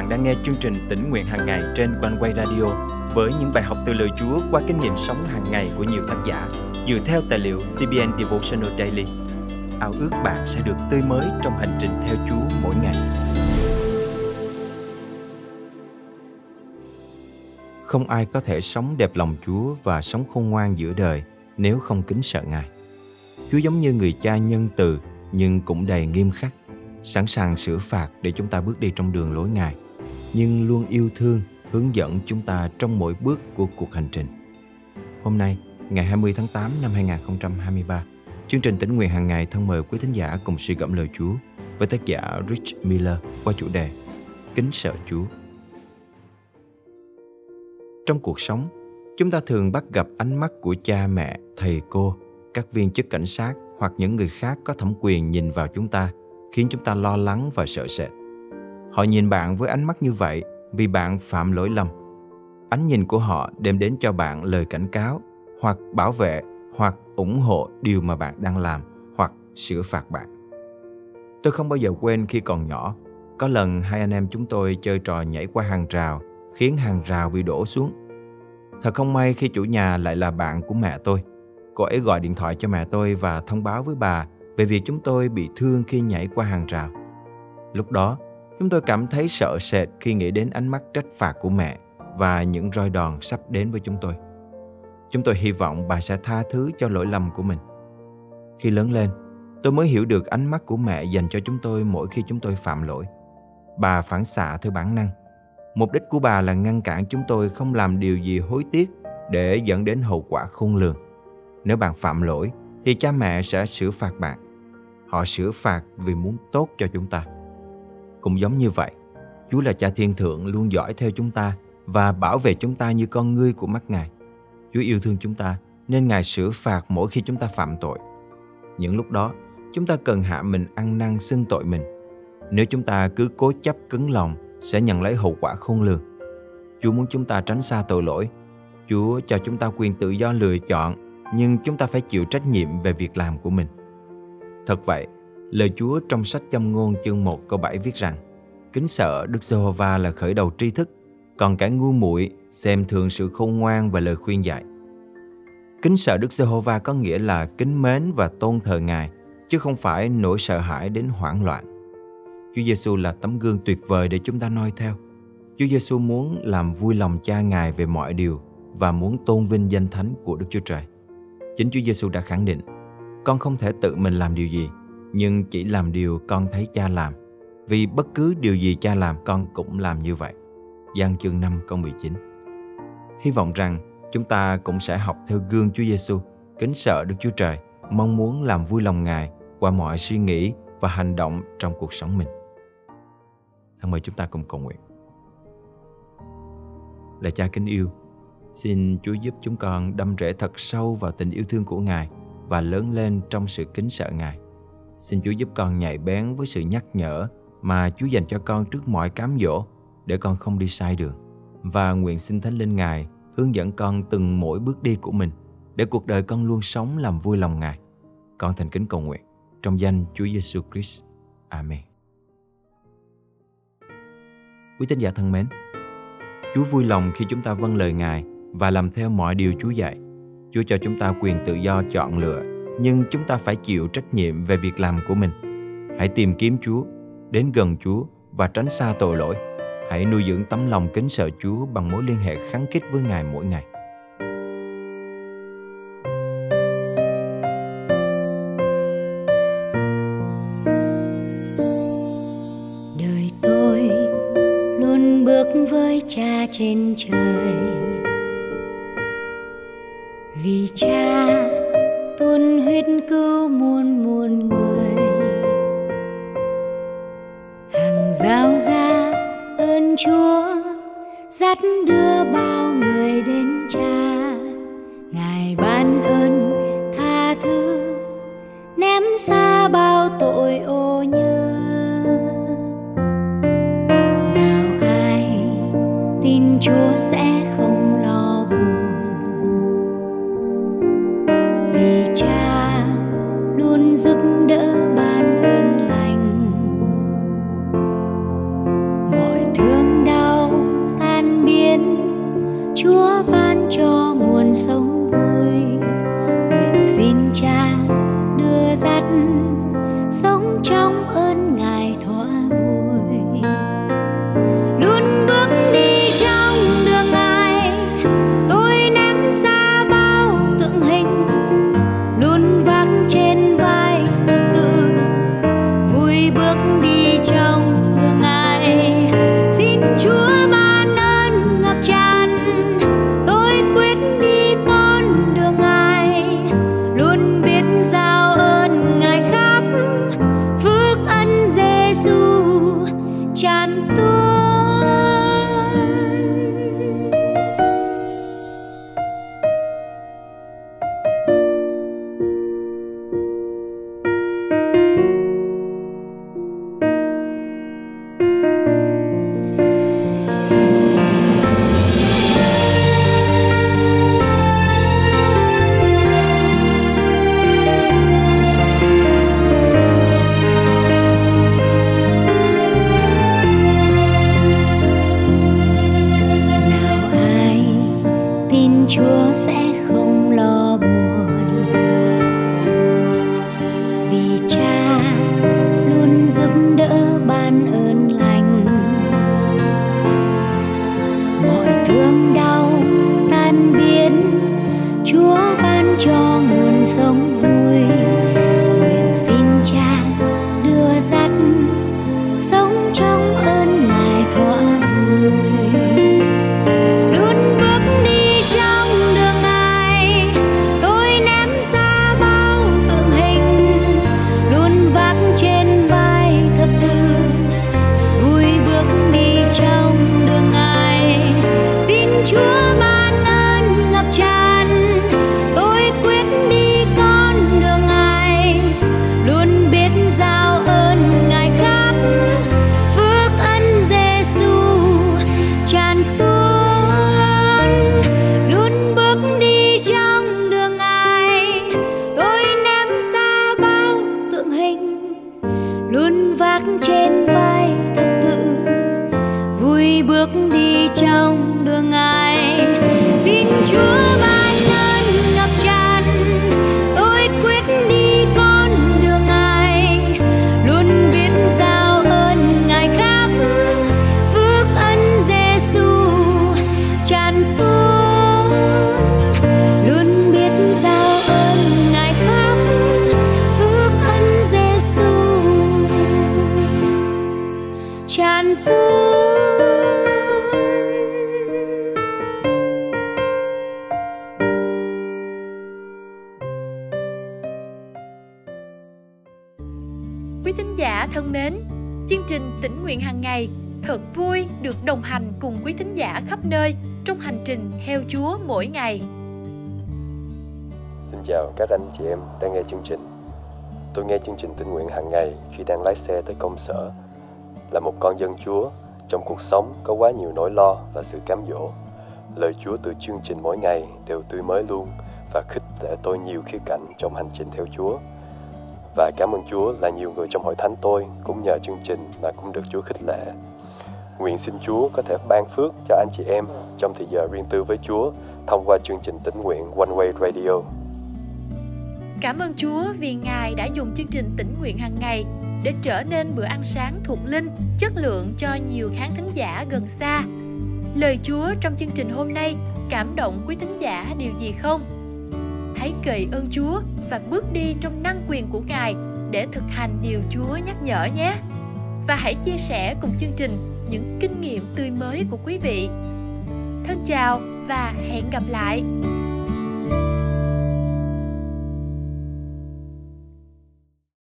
bạn đang nghe chương trình tỉnh nguyện hàng ngày trên quanh quay radio với những bài học từ lời Chúa qua kinh nghiệm sống hàng ngày của nhiều tác giả dựa theo tài liệu CBN Devotional Daily. Ao ước bạn sẽ được tươi mới trong hành trình theo Chúa mỗi ngày. Không ai có thể sống đẹp lòng Chúa và sống khôn ngoan giữa đời nếu không kính sợ Ngài. Chúa giống như người cha nhân từ nhưng cũng đầy nghiêm khắc, sẵn sàng sửa phạt để chúng ta bước đi trong đường lối Ngài, nhưng luôn yêu thương, hướng dẫn chúng ta trong mỗi bước của cuộc hành trình. Hôm nay, ngày 20 tháng 8 năm 2023, chương trình tỉnh nguyện hàng ngày thân mời quý thính giả cùng suy gẫm lời Chúa với tác giả Rich Miller qua chủ đề Kính sợ Chúa. Trong cuộc sống, chúng ta thường bắt gặp ánh mắt của cha mẹ, thầy cô, các viên chức cảnh sát hoặc những người khác có thẩm quyền nhìn vào chúng ta khiến chúng ta lo lắng và sợ sệt họ nhìn bạn với ánh mắt như vậy vì bạn phạm lỗi lầm. Ánh nhìn của họ đem đến cho bạn lời cảnh cáo hoặc bảo vệ hoặc ủng hộ điều mà bạn đang làm hoặc sửa phạt bạn. Tôi không bao giờ quên khi còn nhỏ có lần hai anh em chúng tôi chơi trò nhảy qua hàng rào khiến hàng rào bị đổ xuống. Thật không may khi chủ nhà lại là bạn của mẹ tôi. Cô ấy gọi điện thoại cho mẹ tôi và thông báo với bà về việc chúng tôi bị thương khi nhảy qua hàng rào. Lúc đó, chúng tôi cảm thấy sợ sệt khi nghĩ đến ánh mắt trách phạt của mẹ và những roi đòn sắp đến với chúng tôi. Chúng tôi hy vọng bà sẽ tha thứ cho lỗi lầm của mình. Khi lớn lên, tôi mới hiểu được ánh mắt của mẹ dành cho chúng tôi mỗi khi chúng tôi phạm lỗi. Bà phản xạ theo bản năng. Mục đích của bà là ngăn cản chúng tôi không làm điều gì hối tiếc để dẫn đến hậu quả khôn lường. Nếu bạn phạm lỗi thì cha mẹ sẽ xử phạt bạn. Họ xử phạt vì muốn tốt cho chúng ta. Cũng giống như vậy, Chúa là cha thiên thượng luôn dõi theo chúng ta và bảo vệ chúng ta như con ngươi của mắt Ngài. Chúa yêu thương chúng ta nên Ngài xử phạt mỗi khi chúng ta phạm tội. Những lúc đó, chúng ta cần hạ mình ăn năn xưng tội mình. Nếu chúng ta cứ cố chấp cứng lòng, sẽ nhận lấy hậu quả khôn lường. Chúa muốn chúng ta tránh xa tội lỗi. Chúa cho chúng ta quyền tự do lựa chọn nhưng chúng ta phải chịu trách nhiệm về việc làm của mình. Thật vậy, lời Chúa trong sách Châm ngôn chương 1 câu 7 viết rằng Kính sợ Đức Giê-hô-va là khởi đầu tri thức, còn cả ngu muội xem thường sự khôn ngoan và lời khuyên dạy. Kính sợ Đức Giê-hô-va có nghĩa là kính mến và tôn thờ Ngài, chứ không phải nỗi sợ hãi đến hoảng loạn. Chúa Giêsu là tấm gương tuyệt vời để chúng ta noi theo. Chúa Giêsu muốn làm vui lòng Cha Ngài về mọi điều và muốn tôn vinh danh thánh của Đức Chúa Trời. Chính Chúa Giêsu đã khẳng định, con không thể tự mình làm điều gì, nhưng chỉ làm điều con thấy cha làm. Vì bất cứ điều gì cha làm con cũng làm như vậy. Giăng chương 5 câu 19 Hy vọng rằng chúng ta cũng sẽ học theo gương Chúa Giêsu, kính sợ Đức Chúa Trời, mong muốn làm vui lòng Ngài qua mọi suy nghĩ và hành động trong cuộc sống mình. Thân mời chúng ta cùng cầu nguyện. Là cha kính yêu, Xin Chúa giúp chúng con đâm rễ thật sâu vào tình yêu thương của Ngài và lớn lên trong sự kính sợ Ngài. Xin Chúa giúp con nhạy bén với sự nhắc nhở mà Chúa dành cho con trước mọi cám dỗ để con không đi sai đường. Và nguyện xin Thánh Linh Ngài hướng dẫn con từng mỗi bước đi của mình để cuộc đời con luôn sống làm vui lòng Ngài. Con thành kính cầu nguyện trong danh Chúa Giêsu Christ. Amen. Quý tín giả thân mến, Chúa vui lòng khi chúng ta vâng lời Ngài và làm theo mọi điều Chúa dạy. Chúa cho chúng ta quyền tự do chọn lựa, nhưng chúng ta phải chịu trách nhiệm về việc làm của mình. Hãy tìm kiếm Chúa, đến gần Chúa và tránh xa tội lỗi. Hãy nuôi dưỡng tấm lòng kính sợ Chúa bằng mối liên hệ kháng khít với Ngài mỗi ngày. Đời tôi luôn bước với Cha trên trời tuôn huyết cứu muôn muôn người. Hàng giao ra ơn chúa, dắt đưa bao người chúa ban cho nguồn sống vui. Nguyện xin cha đưa dắt sống cho Quý thính giả thân mến, chương trình tỉnh nguyện hàng ngày thật vui được đồng hành cùng quý thính giả khắp nơi trong hành trình theo Chúa mỗi ngày. Xin chào các anh chị em đang nghe chương trình. Tôi nghe chương trình tỉnh nguyện hàng ngày khi đang lái xe tới công sở. Là một con dân Chúa, trong cuộc sống có quá nhiều nỗi lo và sự cám dỗ. Lời Chúa từ chương trình mỗi ngày đều tươi mới luôn và khích lệ tôi nhiều khía cạnh trong hành trình theo Chúa. Và cảm ơn Chúa là nhiều người trong hội thánh tôi cũng nhờ chương trình mà cũng được Chúa khích lệ. Nguyện xin Chúa có thể ban phước cho anh chị em trong thời giờ riêng tư với Chúa thông qua chương trình tỉnh nguyện One Way Radio. Cảm ơn Chúa vì Ngài đã dùng chương trình tỉnh nguyện hàng ngày để trở nên bữa ăn sáng thuộc linh, chất lượng cho nhiều khán thính giả gần xa. Lời Chúa trong chương trình hôm nay cảm động quý thính giả điều gì không? Hãy cậy ơn Chúa và bước đi trong năng quyền của Ngài để thực hành điều Chúa nhắc nhở nhé. Và hãy chia sẻ cùng chương trình những kinh nghiệm tươi mới của quý vị. Thân chào và hẹn gặp lại.